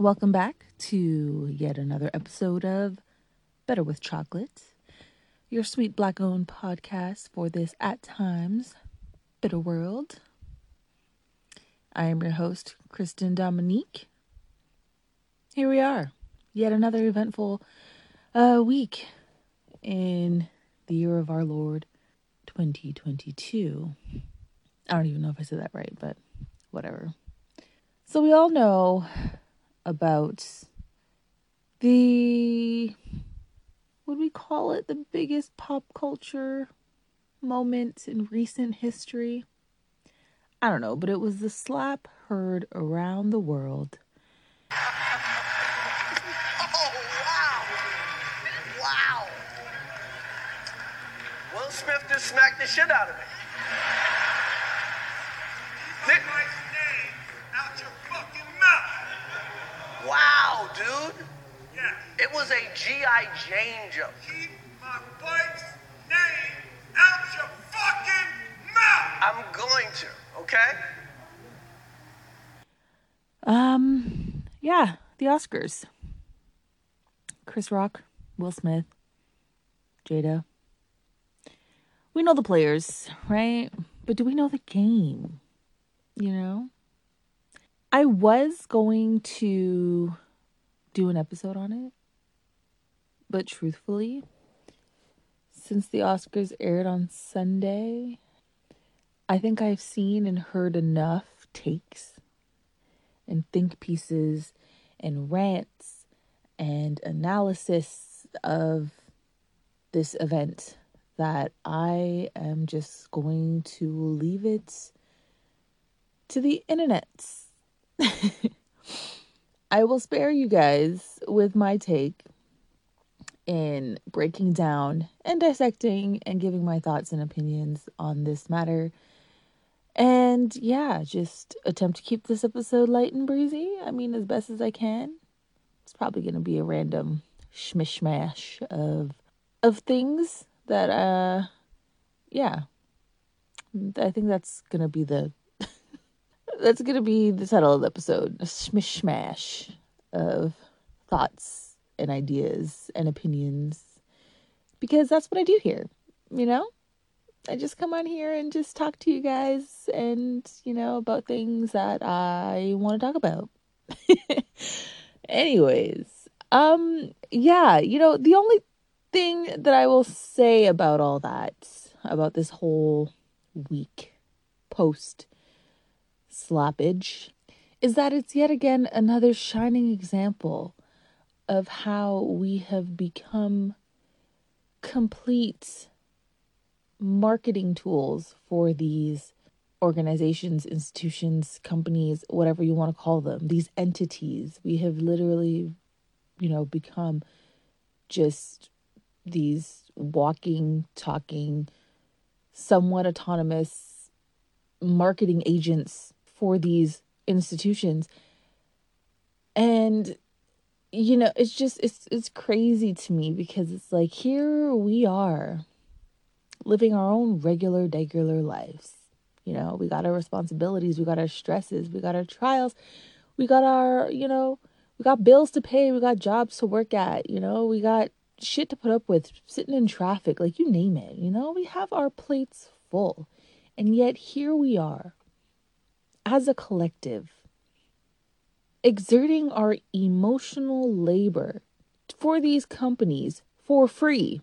Welcome back to yet another episode of Better with Chocolate, your sweet black owned podcast for this at times bitter world. I am your host, Kristen Dominique. Here we are, yet another eventful uh, week in the year of our Lord 2022. I don't even know if I said that right, but whatever. So, we all know about the, do we call it? The biggest pop culture moment in recent history. I don't know, but it was the slap heard around the world. Oh, wow. Wow. Will Smith just smacked the shit out of me. Keep my wife's name out your fucking mouth. Wow, dude. Yes. It was a G.I. Jane jump. Keep my wife's name out your fucking mouth. I'm going to, okay? Um, yeah, the Oscars. Chris Rock, Will Smith, Jada. We know the players, right? But do we know the game? You know? I was going to do an episode on it, but truthfully, since the Oscars aired on Sunday, I think I've seen and heard enough takes and think pieces and rants and analysis of this event that I am just going to leave it to the internets. I will spare you guys with my take in breaking down and dissecting and giving my thoughts and opinions on this matter. And yeah, just attempt to keep this episode light and breezy. I mean, as best as I can. It's probably going to be a random shmishmash of of things that uh yeah. I think that's going to be the that's to be the title of the episode. A shmishmash of thoughts and ideas and opinions because that's what I do here, you know? I just come on here and just talk to you guys and, you know, about things that I want to talk about. Anyways, um yeah, you know, the only thing that I will say about all that, about this whole week post slappage, is that it's yet again another shining example of how we have become complete marketing tools for these organizations, institutions, companies, whatever you want to call them, these entities. We have literally, you know, become just these walking, talking, somewhat autonomous marketing agents for these institutions. And you know, it's just it's it's crazy to me because it's like here we are living our own regular, regular lives. You know, we got our responsibilities, we got our stresses, we got our trials, we got our, you know, we got bills to pay, we got jobs to work at, you know, we got shit to put up with, sitting in traffic, like you name it, you know, we have our plates full. And yet here we are as a collective exerting our emotional labor for these companies for free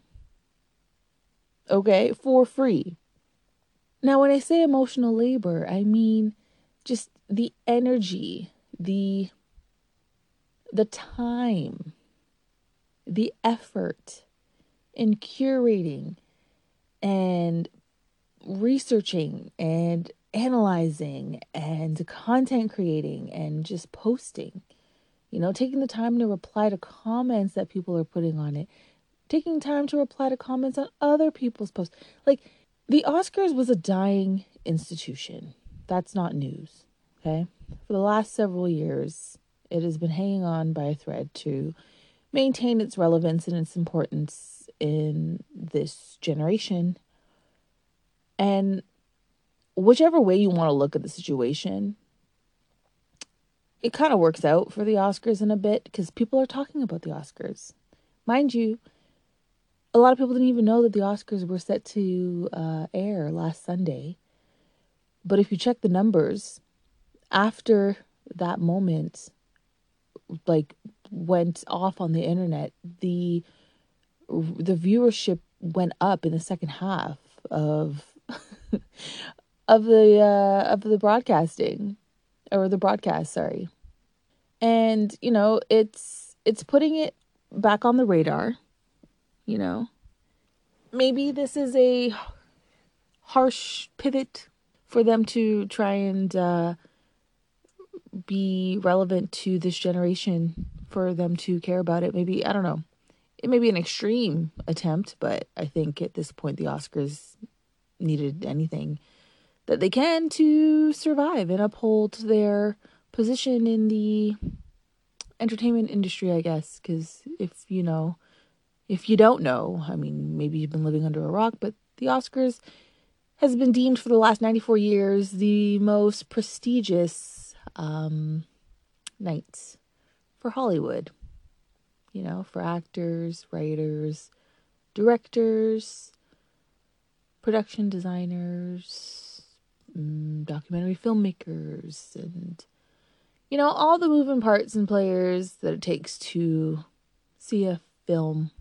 okay, for free. Now, when I say emotional labor, I mean just the energy, the the time, the effort in curating and researching and analyzing and content creating and just posting. You know, taking the time to reply to comments that people are putting on it, taking time to reply to comments on other people's posts. Like the Oscars was a dying institution. That's not news. Okay. For the last several years, it has been hanging on by a thread to maintain its relevance and its importance in this generation. And whichever way you want to look at the situation, it kind of works out for the Oscars in a bit because people are talking about the Oscars. Mind you, a lot of people didn't even know that the Oscars were set to uh, air last Sunday. But if you check the numbers, after that moment, like went off on the internet, the the viewership went up in the second half of of the uh, of the broadcasting or the broadcast, sorry. And you know, it's it's putting it back on the radar, you know. Maybe this is a harsh pivot for them to try and uh, be relevant to this generation for them to care about it. Maybe, I don't know. It may be an extreme attempt, but I think at this point the Oscars needed anything that they can to survive and uphold their position in the entertainment industry, I guess. Because if you know, if you don't know, I mean, maybe you've been living under a rock, but the Oscars has been deemed for the last 94 years the most prestigious um, nights for Hollywood. You know, for actors, writers, directors, production designers, documentary filmmakers, and, you know, all the moving parts and players that it takes to see a film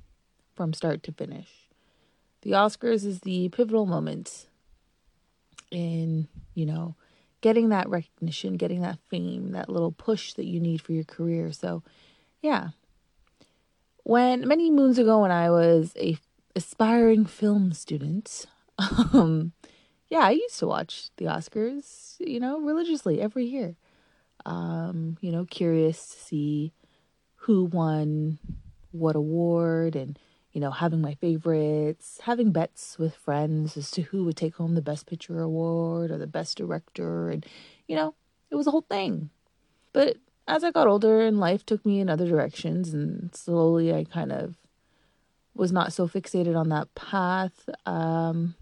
from start to finish. The Oscars is the pivotal moment in, you know, getting that recognition, getting that fame, that little push that you need for your career. So, yeah. When many moons ago when I was a aspiring film student, um yeah, I used to watch the Oscars, you know, religiously every year. Um, you know, curious to see who won what award and you know, having my favorites, having bets with friends as to who would take home the Best Picture award or the Best Director. And, you know, it was a whole thing. But as I got older and life took me in other directions, and slowly I kind of was not so fixated on that path, um,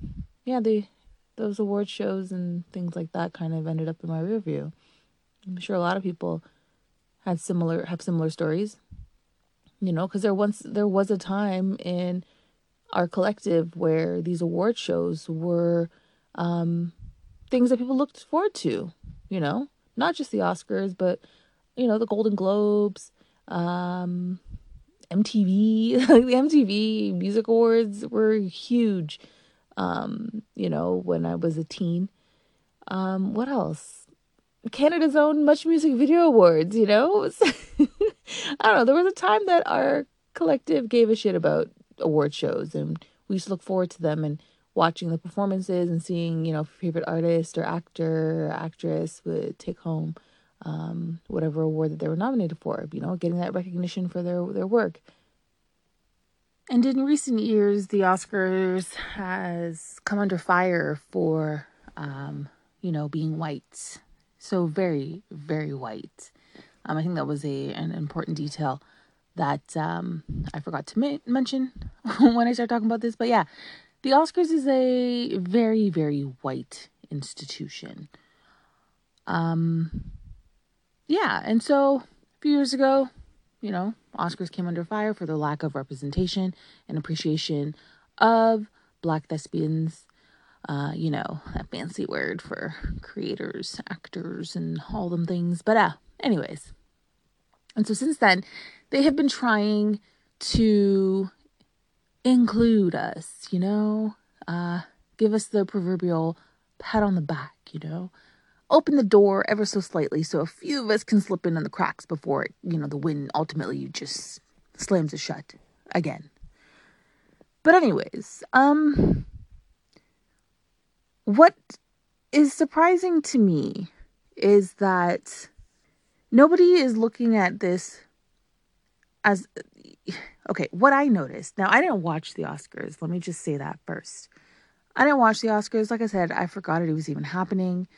yeah, the those award shows and things like that kind of ended up in my rear view. I'm sure a lot of people had similar have similar stories you know because there once there was a time in our collective where these award shows were um, things that people looked forward to you know not just the oscars but you know the golden globes um, mtv like the mtv music awards were huge um, you know when i was a teen um, what else Canada's own Much Music Video Awards, you know? I don't know. There was a time that our collective gave a shit about award shows and we used to look forward to them and watching the performances and seeing, you know, favorite artist or actor or actress would take home um, whatever award that they were nominated for, you know, getting that recognition for their their work. And in recent years, the Oscars has come under fire for, um, you know, being white so very, very white. Um, I think that was a an important detail that um, I forgot to ma- mention when I started talking about this. But yeah, the Oscars is a very, very white institution. Um, yeah, and so a few years ago, you know, Oscars came under fire for the lack of representation and appreciation of black thespians uh, you know, that fancy word for creators, actors, and all them things. But uh, anyways. And so since then, they have been trying to include us, you know, uh, give us the proverbial pat on the back, you know, open the door ever so slightly so a few of us can slip in on the cracks before it, you know, the wind ultimately just slams it shut again. But anyways, um what is surprising to me is that nobody is looking at this as okay, what I noticed. Now, I didn't watch the Oscars. Let me just say that first. I didn't watch the Oscars. Like I said, I forgot it was even happening.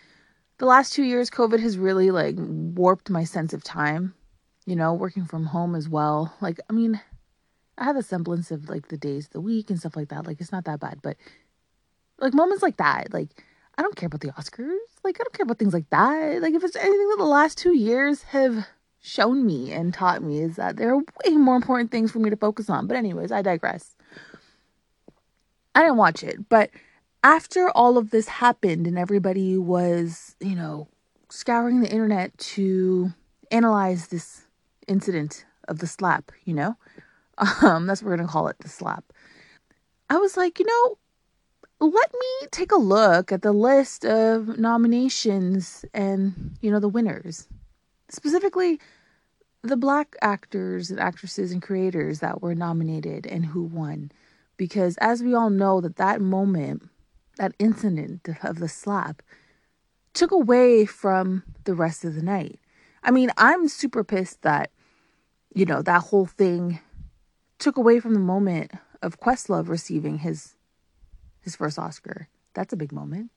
The last 2 years COVID has really like warped my sense of time. You know, working from home as well. Like, I mean, I have a semblance of like the days of the week and stuff like that. Like it's not that bad, but like moments like that, like I don't care about the Oscars. Like, I don't care about things like that. Like, if it's anything that the last two years have shown me and taught me is that there are way more important things for me to focus on. But, anyways, I digress. I didn't watch it, but after all of this happened and everybody was, you know, scouring the internet to analyze this incident of the slap, you know, um, that's what we're gonna call it, the slap. I was like, you know, let me take a look at the list of nominations and, you know, the winners. Specifically, the black actors and actresses and creators that were nominated and who won. Because as we all know that that moment, that incident of the slap took away from the rest of the night. I mean, I'm super pissed that, you know, that whole thing took away from the moment of Questlove receiving his his first Oscar. That's a big moment.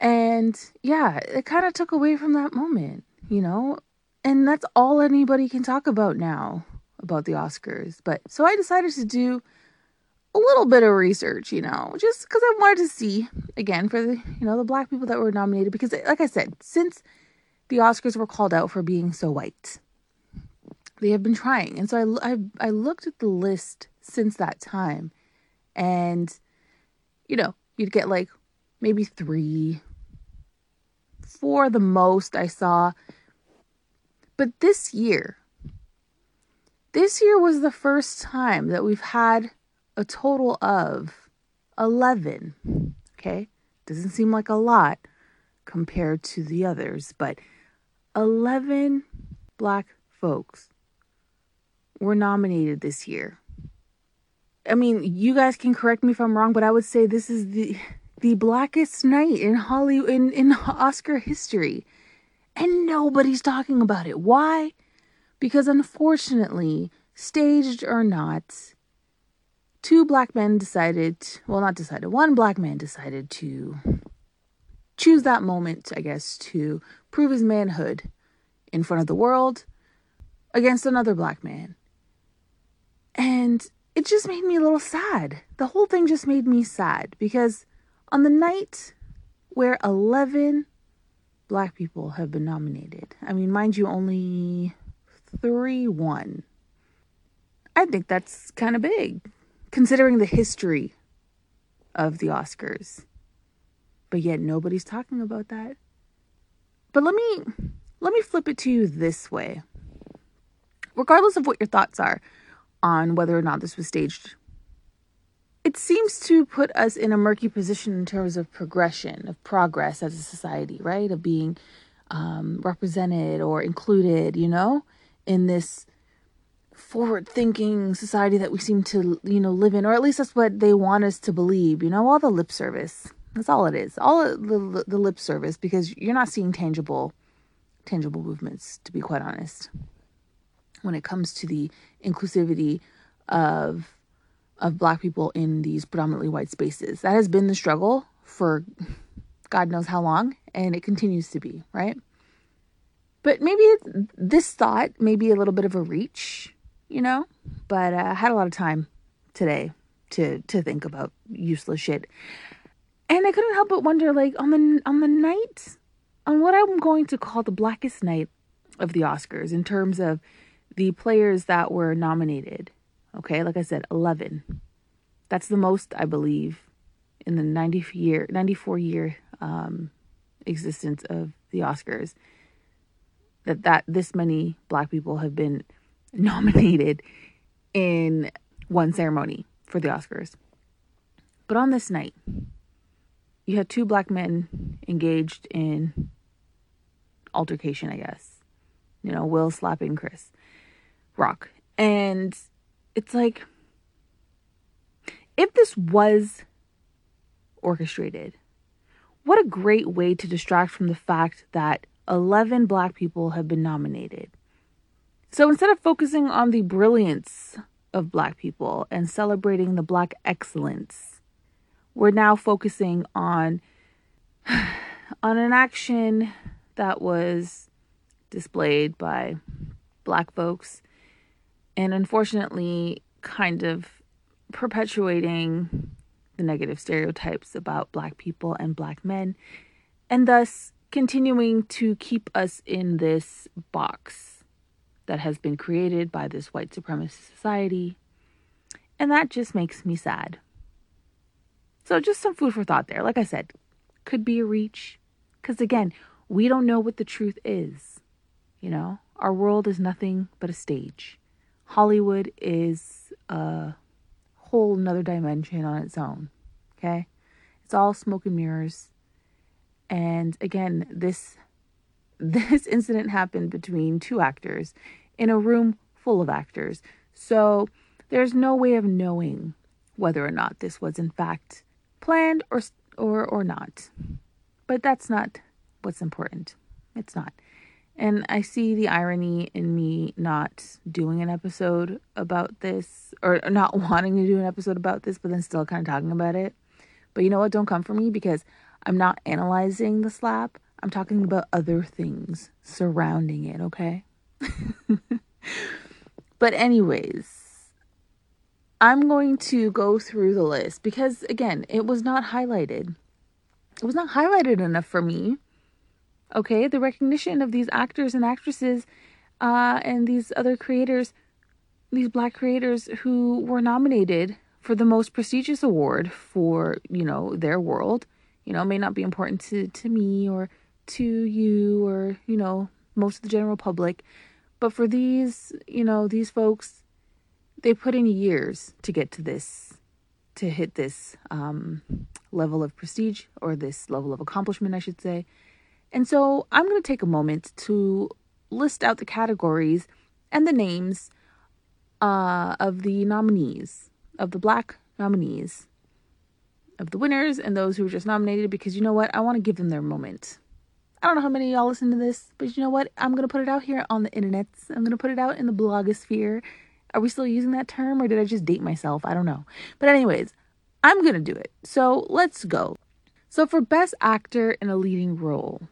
And yeah, it kind of took away from that moment, you know? And that's all anybody can talk about now about the Oscars. But so I decided to do a little bit of research, you know, just because I wanted to see again for the, you know, the black people that were nominated. Because, like I said, since the Oscars were called out for being so white, they have been trying. And so I, I, I looked at the list since that time, and, you know, you'd get like maybe three, four the most I saw. But this year, this year was the first time that we've had a total of 11. Okay? Doesn't seem like a lot compared to the others, but 11 black folks were nominated this year. I mean, you guys can correct me if I'm wrong, but I would say this is the the blackest night in Hollywood in, in Oscar history. And nobody's talking about it. Why? Because unfortunately, staged or not, two black men decided, well, not decided, one black man decided to choose that moment, I guess, to prove his manhood in front of the world against another black man. And it just made me a little sad. The whole thing just made me sad because on the night where 11 black people have been nominated, I mean, mind you, only three won. I think that's kind of big considering the history of the Oscars. But yet nobody's talking about that. But let me let me flip it to you this way. Regardless of what your thoughts are on whether or not this was staged, it seems to put us in a murky position in terms of progression, of progress as a society, right? Of being um, represented or included, you know, in this forward thinking society that we seem to, you know, live in, or at least that's what they want us to believe, you know, all the lip service. That's all it is. All the, the lip service because you're not seeing tangible tangible movements to be quite honest. When it comes to the inclusivity of of black people in these predominantly white spaces. That has been the struggle for God knows how long and it continues to be, right? But maybe this thought may be a little bit of a reach you know? But uh, I had a lot of time today to to think about useless shit. And I couldn't help but wonder like on the on the night on what I'm going to call the blackest night of the Oscars in terms of the players that were nominated. Okay, like I said, 11. That's the most I believe in the 90 year 94 year um, existence of the Oscars that that this many black people have been nominated in one ceremony for the Oscars. But on this night, you had two black men engaged in altercation, I guess. You know, Will slapping Chris Rock. And it's like, if this was orchestrated, what a great way to distract from the fact that 11 black people have been nominated. So instead of focusing on the brilliance of Black people and celebrating the Black excellence, we're now focusing on on an action that was displayed by Black folks, and unfortunately, kind of perpetuating the negative stereotypes about black people and black men, and thus continuing to keep us in this box that has been created by this white supremacist society. And that just makes me sad. So, just some food for thought there. Like I said, could be a reach. Because again, we don't know what the truth is. You know, our world is nothing but a stage. Hollywood is a whole nother dimension on its own. Okay? It's all smoke and mirrors. And again, this this incident happened between two actors in a room full of actors. So there's no way of knowing whether or not this was in fact planned or or or not. But that's not what's important. It's not. And I see the irony in me not doing an episode about this or not wanting to do an episode about this, but then still kind of talking about it. But you know what? Don't come for me because I'm not analyzing the slap. I'm talking about other things surrounding it, okay? but, anyways, I'm going to go through the list because, again, it was not highlighted. It was not highlighted enough for me. Okay, the recognition of these actors and actresses uh, and these other creators, these black creators who were nominated for the most prestigious award for, you know, their world, you know, may not be important to, to me or to you or, you know, most of the general public. But for these, you know, these folks, they put in years to get to this, to hit this um, level of prestige or this level of accomplishment, I should say. And so I'm going to take a moment to list out the categories and the names uh, of the nominees, of the black nominees, of the winners and those who were just nominated, because you know what? I want to give them their moment. I don't know how many of y'all listen to this, but you know what? I'm to put it out here on the internet. I'm to put it out in the blogosphere. Are we still using that term or did I just date myself? I don't know. But, anyways, I'm to do it. So, let's go. So, for Best Actor in a Leading Role,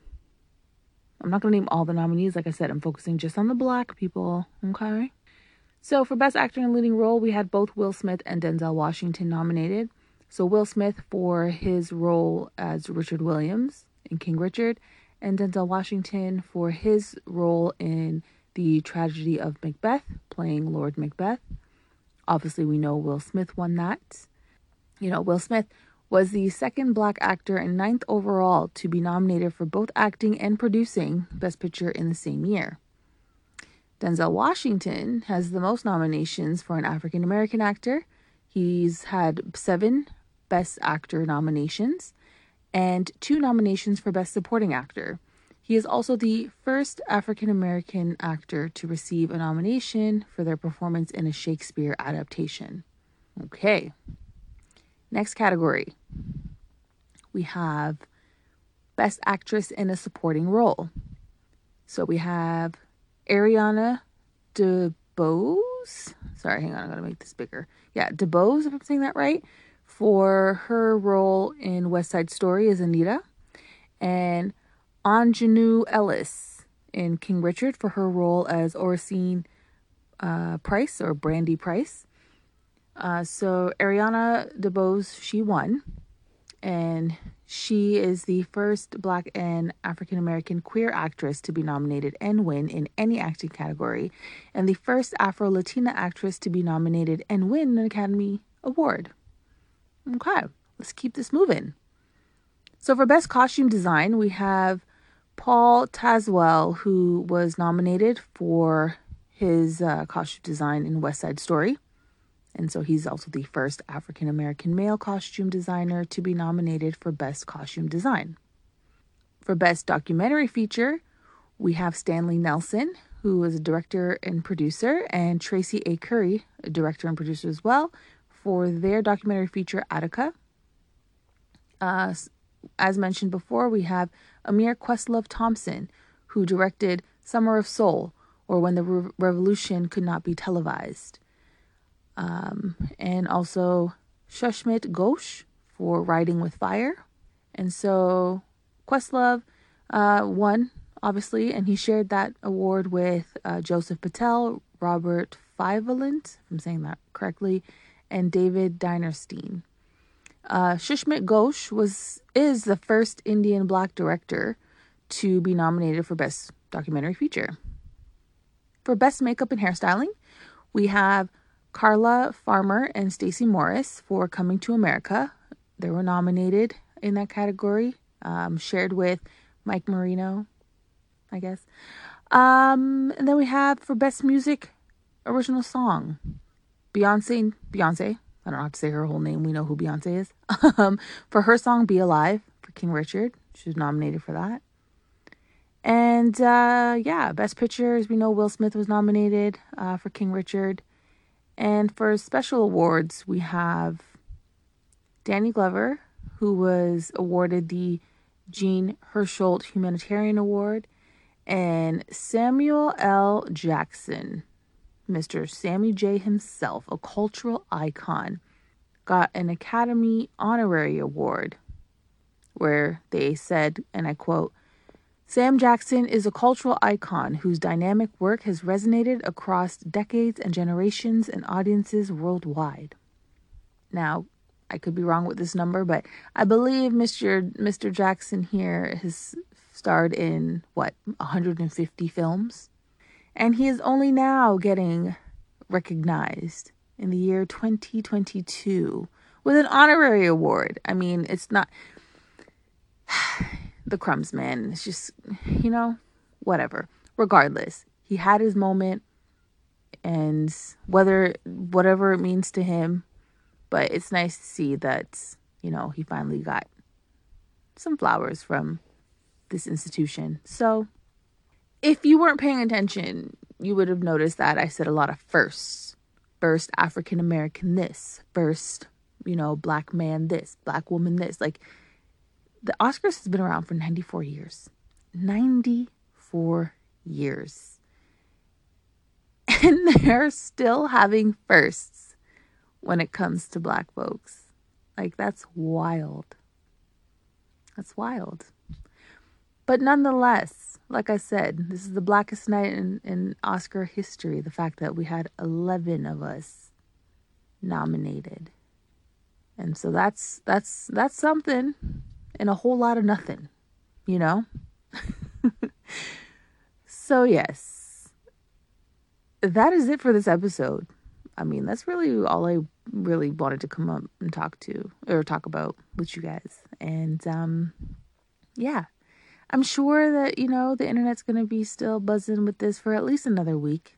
I'm not to name all the nominees. Like I said, I'm focusing just on the black people. Okay. So, for Best Actor in a Leading Role, we had both Will Smith and Denzel Washington nominated. So, Will Smith for his role as Richard Williams in King Richard, and Denzel Washington for his role in the tragedy of Macbeth, playing Lord Macbeth. Obviously, we know Will Smith won that. You know, Will Smith was the second black actor and ninth overall to be nominated for both acting and producing Best Picture in the same year. Denzel Washington has the most nominations for an African American actor. He's had seven Best Actor nominations and two nominations for Best Supporting Actor. He is also the first African American actor to receive a nomination for their performance in a Shakespeare adaptation. Okay. Next category we have Best Actress in a Supporting Role. So we have Ariana DeBose. Sorry, hang on, I'm to make this bigger. Yeah, DeBose, if I'm saying that right, for her role in West Side Story as Anita. And Aunjanue Ellis in King Richard for her role as Oracene uh, Price or Brandy Price. Uh, so Ariana DeBose, she won, and she is the first Black and African American queer actress to be nominated and win in any acting category, and the first Afro Latina actress to be nominated and win an Academy Award. Okay, let's keep this moving. So for best costume design, we have Paul Tazewell, who was nominated for his uh, costume design in West Side Story. And so he's also the first African American male costume designer to be nominated for Best Costume Design. For Best Documentary Feature, we have Stanley Nelson, who is a director and producer, and Traci A. Curry, a director and producer as well, for their documentary feature Attica. Uh, as mentioned before, we have Amir Questlove Thompson, who directed Summer of Soul, or When the Re- Revolution Could Not Be Televised um, and also Sushmit Ghosh for Writing with Fire. And so Questlove uh, won, obviously, and he shared that award with uh, Joseph Patel, Robert Fyvolent, if I'm saying that correctly, and David Dinerstein. Uh, Sushmit Ghosh was is the first Indian black director to be nominated for Best Documentary Feature. For Best Makeup and Hairstyling, we have Carla Farmer and Stacey Morris for Coming to America. They were nominated in that category, um, shared with Mike Marino, I guess. Um, and then we have for Best Music Original Song, Beyonce. Beyonce. I don't have to say her whole name. We know who Beyonce is. um, for her song "Be Alive" for King Richard, she was nominated for that. And uh, yeah, Best Picture, as we know, Will Smith was nominated uh, for King Richard. And for special awards, we have Danny Glover, who was awarded the Jean Hersholt Humanitarian Award, and Samuel L. Jackson, Mr. Sammy J himself, a cultural icon, got an Academy Honorary Award where they said, and I quote, Sam Jackson is a cultural icon whose dynamic work has resonated across decades and generations and audiences worldwide. Now, I could be wrong with this number, but I believe Mr. Mr. Jackson here has starred in what 150 films, and he is only now getting recognized in the year 2022 with an honorary award. I mean, it's not the crumbs, man. It's just, you know, whatever. Regardless, he had his moment, and whether whatever it means to him, but it's nice to see that you know he finally got some flowers from this institution. So, if you weren't paying attention, you would have noticed that I said a lot of firsts. First African American this, first, you know, black man this, black woman this. Like the Oscars has been around for 94 years. 94 years. And they're still having firsts when it comes to black folks. Like, that's wild. That's wild. But nonetheless, like I said, this is the blackest night in, in Oscar history. The fact that we had 11 of us nominated. And so that's that's that's something and a whole lot of nothing, you know? so, yes, that is it for this episode. I mean, that's really all I really wanted to come up and talk to or talk about with you guys. And um yeah. I'm sure that, you know, the internet's going to be still buzzing with this for at least another week.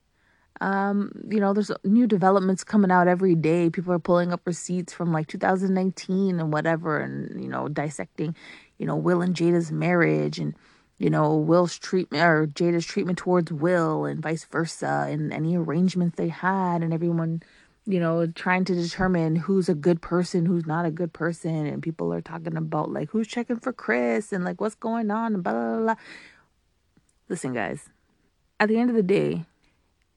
Um, you know, there's new developments coming out every day. People are pulling up receipts from like 2019 and whatever, and you know, dissecting, you know, Will and Jada's marriage and you know Will's treatment or Jada's treatment towards Will and vice versa, and any arrangements they had, and everyone, you know, trying to determine who's a good person, who's not a good person, and people are talking about like who's checking for Chris and like what's going on and blah blah blah. Listen, guys, at the end of the day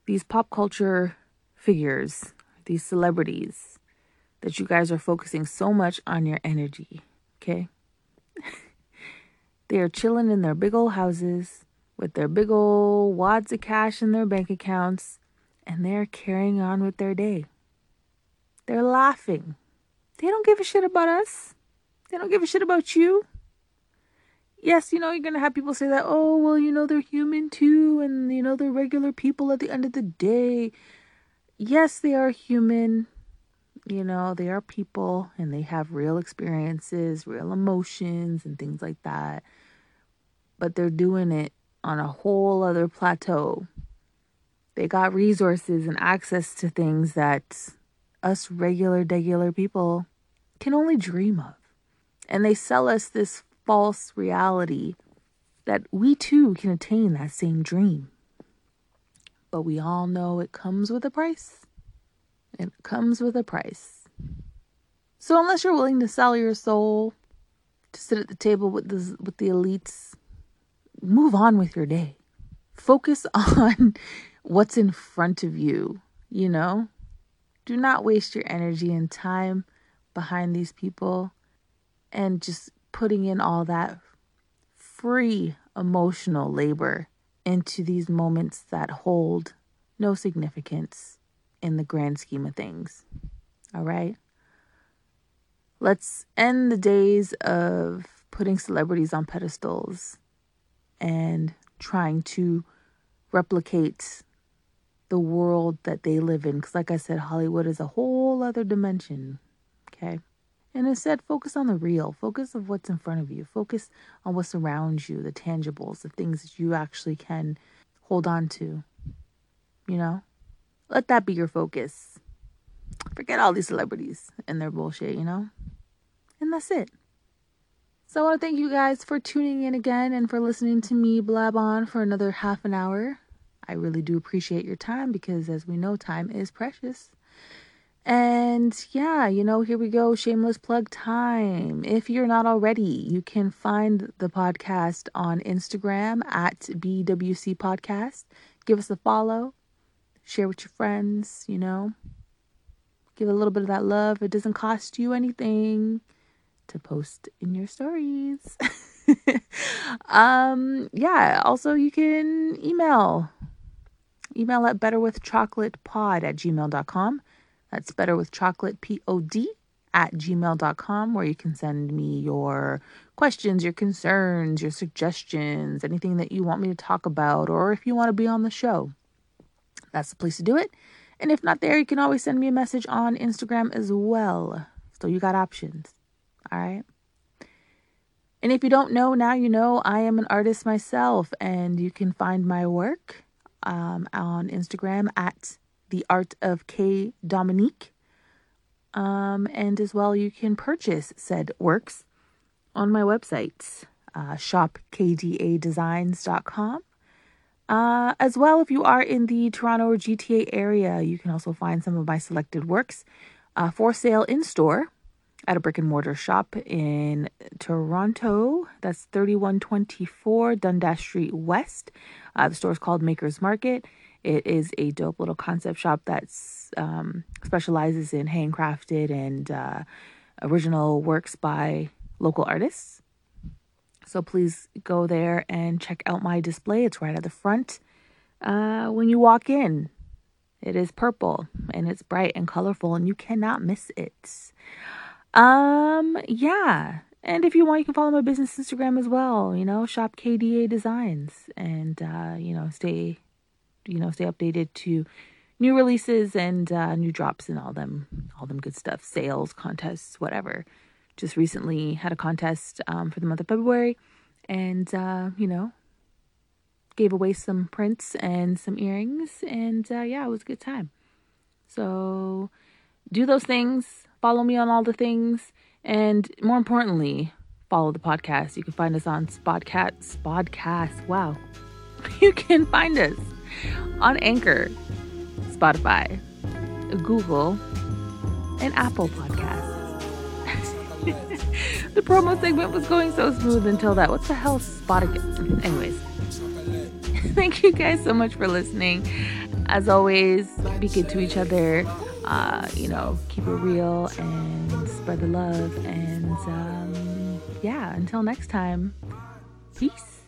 these pop culture figures, these celebrities that you guys are focusing so much on your energy, okay? they are chilling in their big old houses with their big old wads of cash in their bank accounts and they're carrying on with their day. They're laughing. They don't give a shit about us. They don't give a shit about you yes, you know, you're going to have people say that, oh, well, you know, they're human too, and, you know, they're regular people at the end of the day. Yes, they are human. You know, they are people and they have real experiences, real emotions, and things like that. But they're doing it on a whole other plateau. They got resources and access to things that us regular, regular people can only dream of. And they sell us this false reality that we too can attain that same dream. But we all know it comes with a price. It comes with a price. So unless you're willing to sell your soul to sit at the table with the with the elites, move on with your day. Focus on what's in front of you, you know? Do not waste your energy and time behind these people and just putting in all that free emotional labor into these moments that hold no significance in the grand scheme of things. All right? Let's end the days of putting celebrities on pedestals and trying to replicate the world that they live in. Because, like I said, Hollywood is a whole other dimension. Okay. And instead, focus on the real. Focus of what's in front of you. Focus on what surrounds you, the tangibles, the things that you actually can hold on to. You know? Let that be your focus. Forget all these celebrities and their bullshit, you know? And that's it. So I want to thank you guys for tuning in again and for listening to me blab on for another half an hour. I really do appreciate your time because, as we know, time is precious. And yeah, you know, here we go. Shameless plug time. If you're not already, you can find the podcast on Instagram at BWC Podcast. Give us a follow, share with your friends, you know, give a little bit of that love. It doesn't cost you anything to post in your stories. um, yeah, also you can email. Email at betterwithchocolatepod at gmail.com. That's betterwithchocolatepod at gmail.com, where you can send me your questions, your concerns, your suggestions, anything that you want me to talk about, or if you want to be on the show. That's the place to do it. And if not there, you can always send me a message on Instagram as well. So you got options. All right. And if you don't know, now you know I am an artist myself, and you can find my work um, on Instagram at the art of K Dominique. Um, and as well, you can purchase said works on my website, uh, shopkdadesigns.com. Uh, as well, if you are in the Toronto or GTA area, you can also find some of my selected works uh, for sale in store at a brick and mortar shop in Toronto. That's 3124 Dundas Street West. Uh, the store is called Maker's Market. It is a dope little concept shop that um, specializes in handcrafted and uh, original works by local artists. So please go there and check out my display. It's right at the front. Uh, when you walk in, it is purple and it's bright and colorful, and you cannot miss it. Um, yeah. And if you want, you can follow my business Instagram as well. You know, shop KDA Designs, and uh, you know, stay, you know, stay updated to new releases and uh, new drops and all them, all them good stuff, sales, contests, whatever. Just recently had a contest um, for the month of February, and uh, you know, gave away some prints and some earrings, and uh, yeah, it was a good time. So, do those things Follow me on all the things. And more importantly, follow the podcast. You can find us on Spotcat, Spodcast. Wow. You can find us on Anchor, Spotify, Google, and Apple Podcasts. the promo segment was going so smooth until that. What the hell, Spotify? Anyways, thank you guys so much for listening. As always, be good to each other uh, you know, keep it real and spread the love. And um, yeah, until next time, peace.